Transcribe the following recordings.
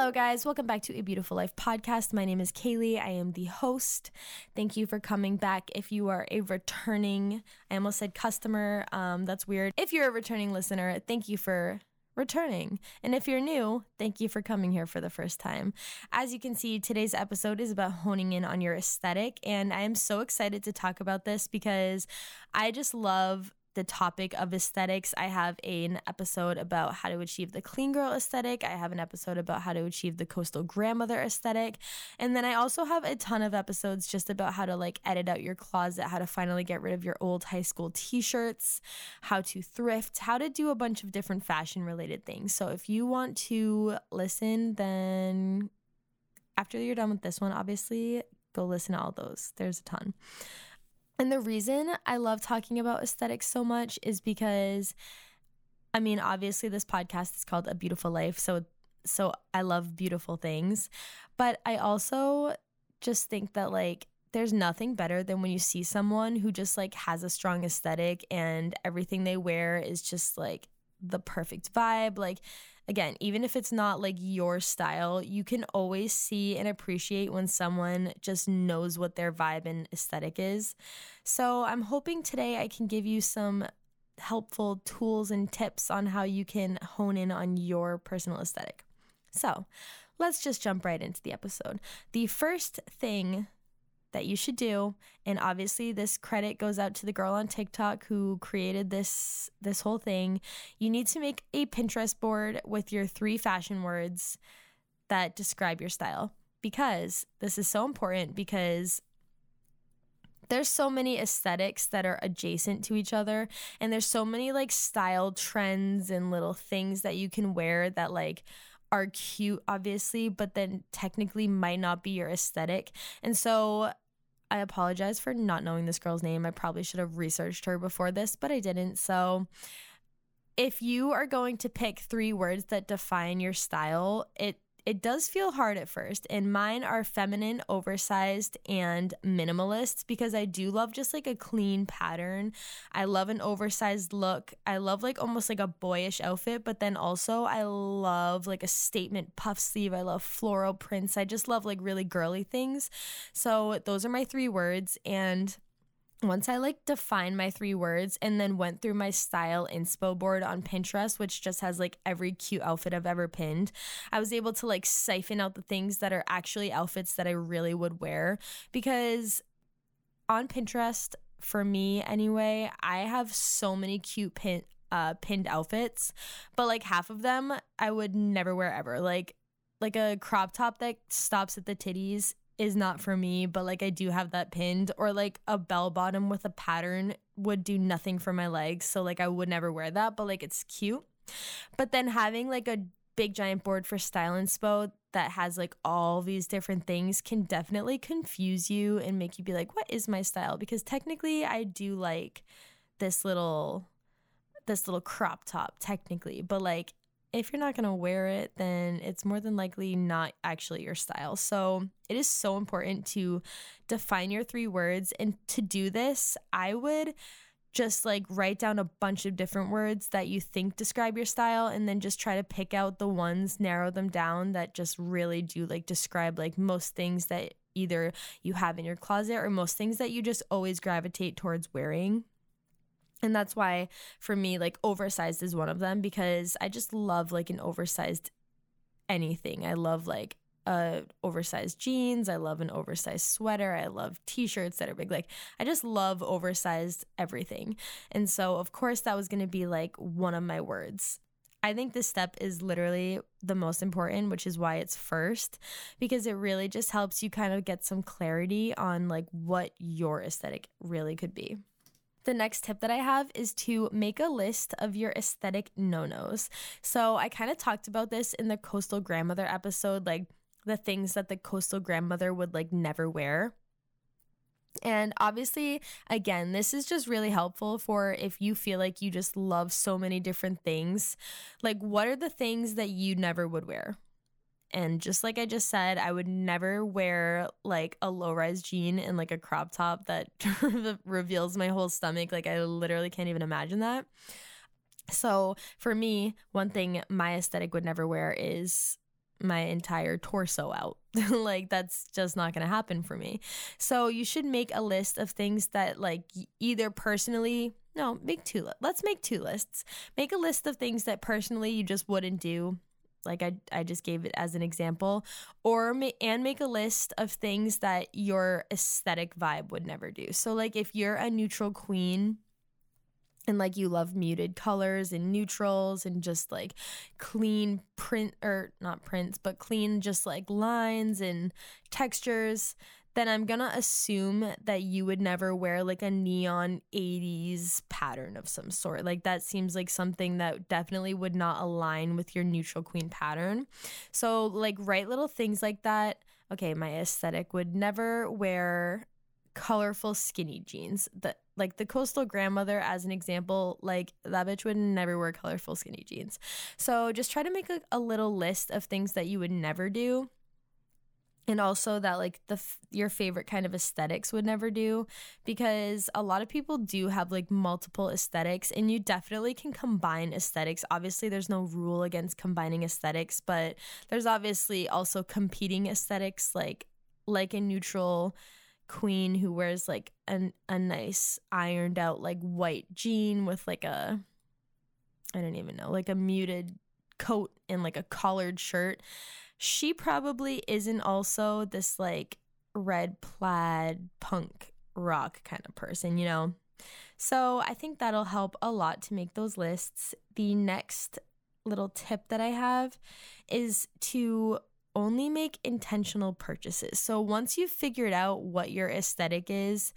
Hello, guys. Welcome back to A Beautiful Life podcast. My name is Kaylee. I am the host. Thank you for coming back. If you are a returning, I almost said customer. Um, that's weird. If you're a returning listener, thank you for returning. And if you're new, thank you for coming here for the first time. As you can see, today's episode is about honing in on your aesthetic. And I am so excited to talk about this because I just love the topic of aesthetics. I have an episode about how to achieve the clean girl aesthetic. I have an episode about how to achieve the coastal grandmother aesthetic. And then I also have a ton of episodes just about how to like edit out your closet, how to finally get rid of your old high school t shirts, how to thrift, how to do a bunch of different fashion related things. So if you want to listen, then after you're done with this one, obviously go listen to all those. There's a ton. And the reason I love talking about aesthetics so much is because I mean, obviously this podcast is called A Beautiful Life, so so I love beautiful things, but I also just think that like there's nothing better than when you see someone who just like has a strong aesthetic and everything they wear is just like the perfect vibe. Like again, even if it's not like your style, you can always see and appreciate when someone just knows what their vibe and aesthetic is. So I'm hoping today I can give you some helpful tools and tips on how you can hone in on your personal aesthetic. So let's just jump right into the episode. The first thing that you should do and obviously this credit goes out to the girl on TikTok who created this this whole thing. You need to make a Pinterest board with your three fashion words that describe your style because this is so important because there's so many aesthetics that are adjacent to each other and there's so many like style trends and little things that you can wear that like are cute, obviously, but then technically might not be your aesthetic. And so I apologize for not knowing this girl's name. I probably should have researched her before this, but I didn't. So if you are going to pick three words that define your style, it it does feel hard at first, and mine are feminine, oversized, and minimalist because I do love just like a clean pattern. I love an oversized look. I love like almost like a boyish outfit, but then also I love like a statement puff sleeve. I love floral prints. I just love like really girly things. So those are my three words. And once I like defined my three words and then went through my style inspo board on Pinterest, which just has like every cute outfit I've ever pinned, I was able to like siphon out the things that are actually outfits that I really would wear because on Pinterest, for me anyway, I have so many cute pin uh pinned outfits, but like half of them I would never wear ever. Like like a crop top that stops at the titties is not for me, but like I do have that pinned, or like a bell bottom with a pattern would do nothing for my legs. So like I would never wear that, but like it's cute. But then having like a big giant board for style inspo that has like all these different things can definitely confuse you and make you be like, what is my style? Because technically I do like this little this little crop top technically, but like if you're not going to wear it, then it's more than likely not actually your style. So it is so important to define your three words. And to do this, I would just like write down a bunch of different words that you think describe your style and then just try to pick out the ones, narrow them down that just really do like describe like most things that either you have in your closet or most things that you just always gravitate towards wearing. And that's why for me, like oversized is one of them because I just love like an oversized anything. I love like uh oversized jeans, I love an oversized sweater, I love t-shirts that are big. Like I just love oversized everything. And so of course that was going to be like one of my words. I think this step is literally the most important, which is why it's first, because it really just helps you kind of get some clarity on like what your aesthetic really could be. The next tip that I have is to make a list of your aesthetic no nos. So, I kind of talked about this in the coastal grandmother episode, like the things that the coastal grandmother would like never wear. And obviously, again, this is just really helpful for if you feel like you just love so many different things. Like, what are the things that you never would wear? And just like I just said, I would never wear like a low rise jean and like a crop top that reveals my whole stomach. Like, I literally can't even imagine that. So, for me, one thing my aesthetic would never wear is my entire torso out. like that's just not going to happen for me. So you should make a list of things that like either personally no, make two let's make two lists. Make a list of things that personally you just wouldn't do like I, I just gave it as an example. Or and make a list of things that your aesthetic vibe would never do. So like if you're a neutral queen and like you love muted colors and neutrals and just like clean print or not prints but clean just like lines and textures then I'm gonna assume that you would never wear like a neon 80s pattern of some sort. Like that seems like something that definitely would not align with your neutral queen pattern. So, like, write little things like that. Okay, my aesthetic would never wear colorful skinny jeans. The like the coastal grandmother as an example, like that bitch would never wear colorful skinny jeans. So just try to make a, a little list of things that you would never do and also that like the your favorite kind of aesthetics would never do because a lot of people do have like multiple aesthetics and you definitely can combine aesthetics obviously there's no rule against combining aesthetics but there's obviously also competing aesthetics like like a neutral queen who wears like an, a nice ironed out like white jean with like a I don't even know, like a muted coat and like a collared shirt. She probably isn't also this like red plaid punk rock kind of person, you know? So I think that'll help a lot to make those lists. The next little tip that I have is to only make intentional purchases. So once you've figured out what your aesthetic is,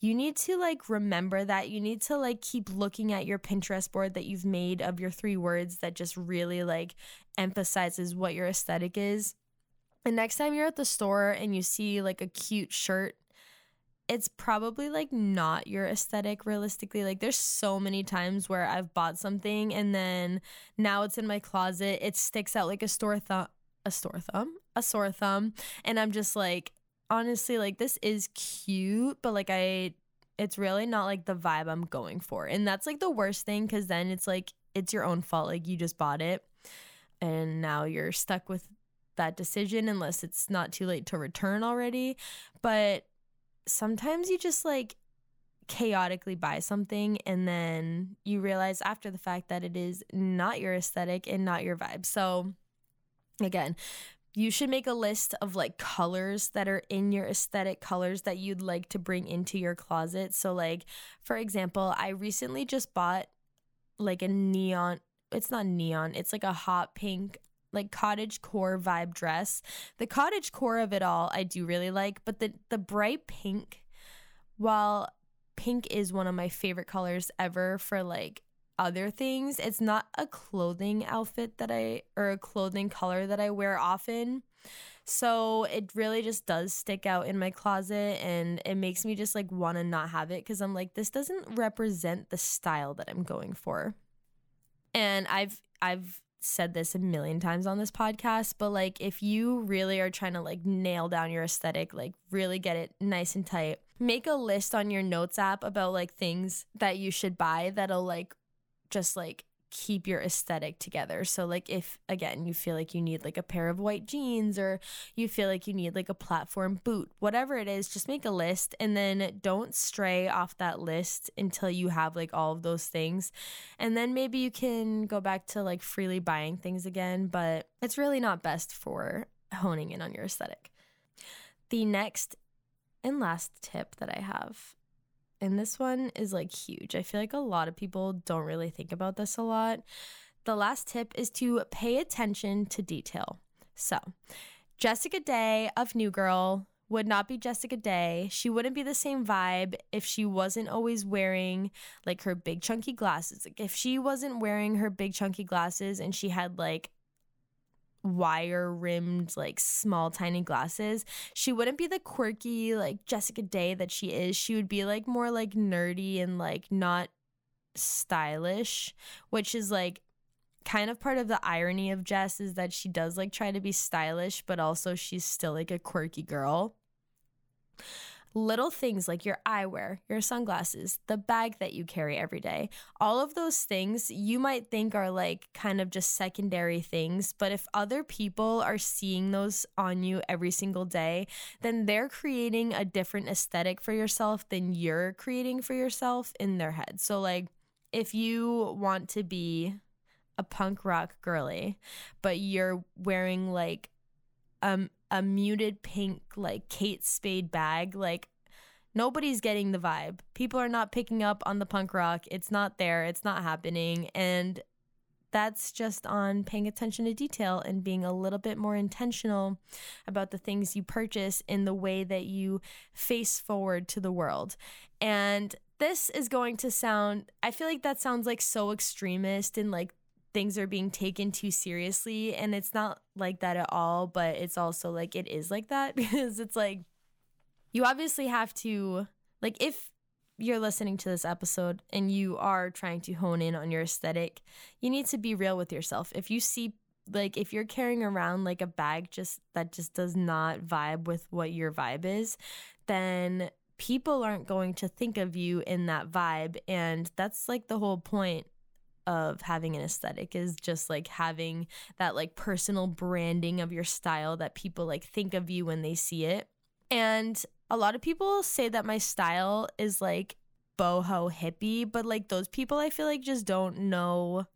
you need to like remember that. You need to like keep looking at your Pinterest board that you've made of your three words that just really like emphasizes what your aesthetic is. And next time you're at the store and you see like a cute shirt it's probably like not your aesthetic realistically. Like there's so many times where I've bought something and then now it's in my closet. It sticks out like a store thumb a store thumb, a sore thumb, and I'm just like honestly like this is cute, but like I it's really not like the vibe I'm going for. And that's like the worst thing cuz then it's like it's your own fault like you just bought it and now you're stuck with that decision unless it's not too late to return already. But sometimes you just like chaotically buy something and then you realize after the fact that it is not your aesthetic and not your vibe. So again, you should make a list of like colors that are in your aesthetic colors that you'd like to bring into your closet. So, like, for example, I recently just bought like a neon, it's not neon, it's like a hot pink, like cottage core vibe dress. The cottage core of it all I do really like, but the, the bright pink, while pink is one of my favorite colors ever for like other things. It's not a clothing outfit that I or a clothing color that I wear often. So it really just does stick out in my closet and it makes me just like want to not have it cuz I'm like this doesn't represent the style that I'm going for. And I've I've said this a million times on this podcast, but like if you really are trying to like nail down your aesthetic, like really get it nice and tight, make a list on your notes app about like things that you should buy that'll like just like keep your aesthetic together. So like if again you feel like you need like a pair of white jeans or you feel like you need like a platform boot, whatever it is, just make a list and then don't stray off that list until you have like all of those things. And then maybe you can go back to like freely buying things again, but it's really not best for honing in on your aesthetic. The next and last tip that I have and this one is like huge. I feel like a lot of people don't really think about this a lot. The last tip is to pay attention to detail. So, Jessica Day of New Girl would not be Jessica Day. She wouldn't be the same vibe if she wasn't always wearing like her big chunky glasses. Like if she wasn't wearing her big chunky glasses and she had like wire rimmed like small tiny glasses she wouldn't be the quirky like jessica day that she is. She would be like more like nerdy and like not stylish which is like kind of part of the irony of jess is that she does like try to be stylish but also she's still like a quirky girl little things like your eyewear, your sunglasses, the bag that you carry every day. All of those things you might think are like kind of just secondary things, but if other people are seeing those on you every single day, then they're creating a different aesthetic for yourself than you're creating for yourself in their head. So, like, if you want to be a punk rock girly, but you're wearing like um a muted pink like Kate Spade bag, like nobody's getting the vibe. People are not picking up on the punk rock. It's not there. It's not happening. And that's just on paying attention to detail and being a little bit more intentional about the things you purchase in the way that you face forward to the world. And this is going to sound, I feel like that sounds like so extremist and like things are being taken too seriously. And it's not like that at all, but it's also like it is like that because it's like you obviously have to, like, if you're listening to this episode and you are trying to hone in on your aesthetic, you need to be real with yourself. If you see like if you're carrying around like a bag just that just does not vibe with what your vibe is, then people aren't going to think of you in that vibe and that's like the whole point of having an aesthetic is just like having that like personal branding of your style that people like think of you when they see it. And a lot of people say that my style is like boho hippie, but like those people I feel like just don't know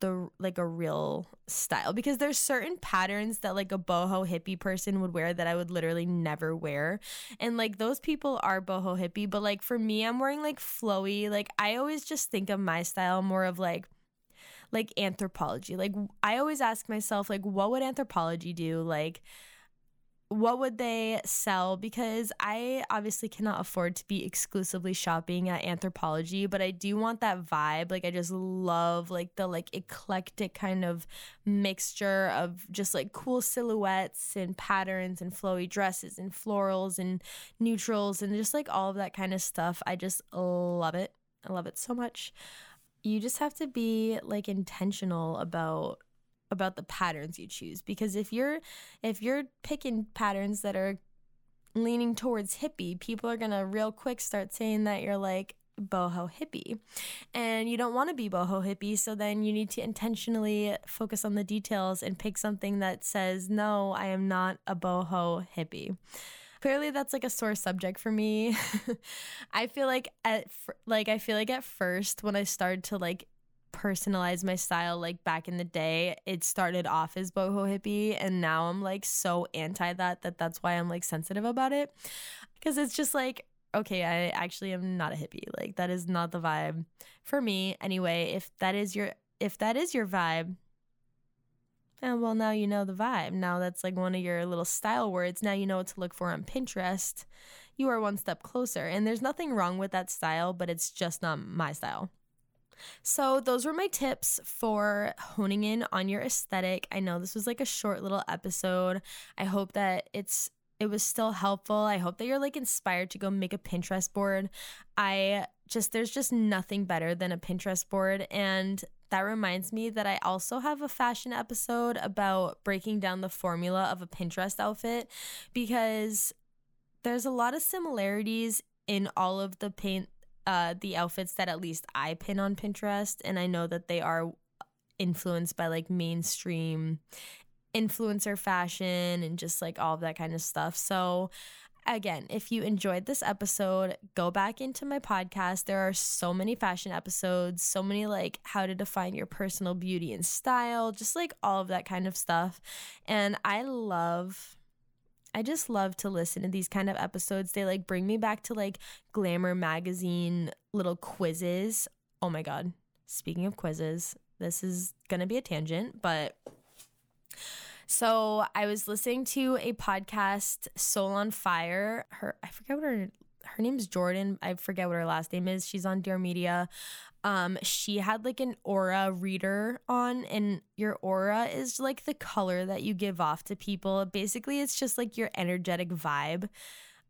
the like a real style because there's certain patterns that like a boho hippie person would wear that I would literally never wear. And like those people are boho hippie, but like for me I'm wearing like flowy. Like I always just think of my style more of like like Anthropologie. Like I always ask myself like what would Anthropologie do? Like what would they sell? Because I obviously cannot afford to be exclusively shopping at Anthropologie, but I do want that vibe. Like I just love like the like eclectic kind of mixture of just like cool silhouettes and patterns and flowy dresses and florals and neutrals and just like all of that kind of stuff. I just love it. I love it so much. You just have to be like intentional about about the patterns you choose because if you're if you're picking patterns that are leaning towards hippie, people are going to real quick start saying that you're like boho hippie. And you don't want to be boho hippie, so then you need to intentionally focus on the details and pick something that says, "No, I am not a boho hippie." Clearly that's like a sore subject for me. I feel like at like I feel like at first when I started to like personalize my style like back in the day it started off as boho hippie and now i'm like so anti that that that's why i'm like sensitive about it. Because it's just like okay i actually am not a hippie. Like that is not the vibe for me. Anyway if that is your if that is your vibe and well now you know the vibe. Now that's like one of your little style words. Now you know what to look for on pinterest. You are one step closer. And there's nothing wrong with that style but it's just not my style so, those were my tips for honing in on your aesthetic. I know this was like a short little episode. I hope that it's it was still helpful. I hope that you're like inspired to go make a Pinterest board. I just there's just nothing better than a Pinterest board and that reminds me that I also have a fashion episode about breaking down the formula of a Pinterest outfit because there's a lot of similarities in all of the paint uh, the outfits that at least I pin on Pinterest, and I know that they are influenced by like mainstream influencer fashion and just like all of that kind of stuff. So, again, if you enjoyed this episode, go back into my podcast. There are so many fashion episodes, so many like how to define your personal beauty and style, just like all of that kind of stuff. And I love I just love to listen to these kind of episodes. They like bring me back to like Glamour magazine little quizzes. Oh my god. Speaking of quizzes, this is going to be a tangent, but so I was listening to a podcast Soul on Fire. Her I forget what her her name's Jordan. I forget what her last name is. She's on Dear Media. um, she had like an aura reader on, and your aura is like the color that you give off to people. Basically, it's just like your energetic vibe.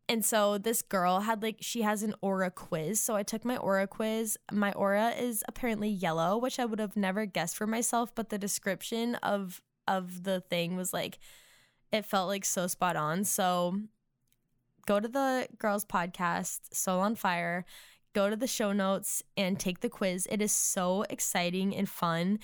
And so this girl had like she has an aura quiz. So I took my aura quiz. My aura is apparently yellow, which I would have never guessed for myself, but the description of of the thing was like it felt like so spot on. So go to the girls podcast, Soul on Fire, go to the show notes and take the quiz. It is so exciting and fun.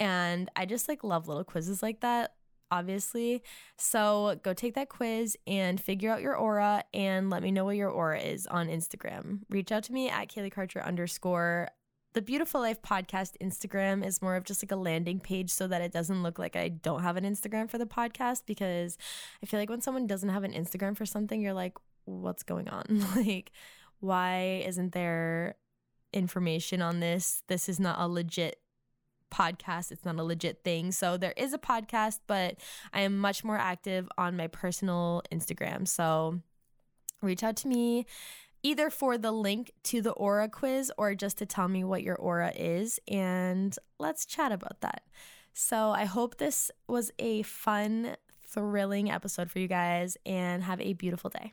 And I just like love little quizzes like that obviously. So go take that quiz and figure out your aura and let me know what your aura is on Instagram. Reach out to me at Kaylee Karcher underscore. The Beautiful Life podcast Instagram is more of just like a landing page so that it doesn't look like I don't have an Instagram for the podcast because I feel like when someone doesn't have an Instagram for something, you're like, what's going on? like, why isn't there information on this? This is not a legit podcast. It's not a legit thing. So there is a podcast, but I am much more active on my personal Instagram. So reach out to me either for the link to the aura quiz or just to tell me what your aura is and let's chat about that. So I hope this was a fun, thrilling episode for you guys and have a beautiful day.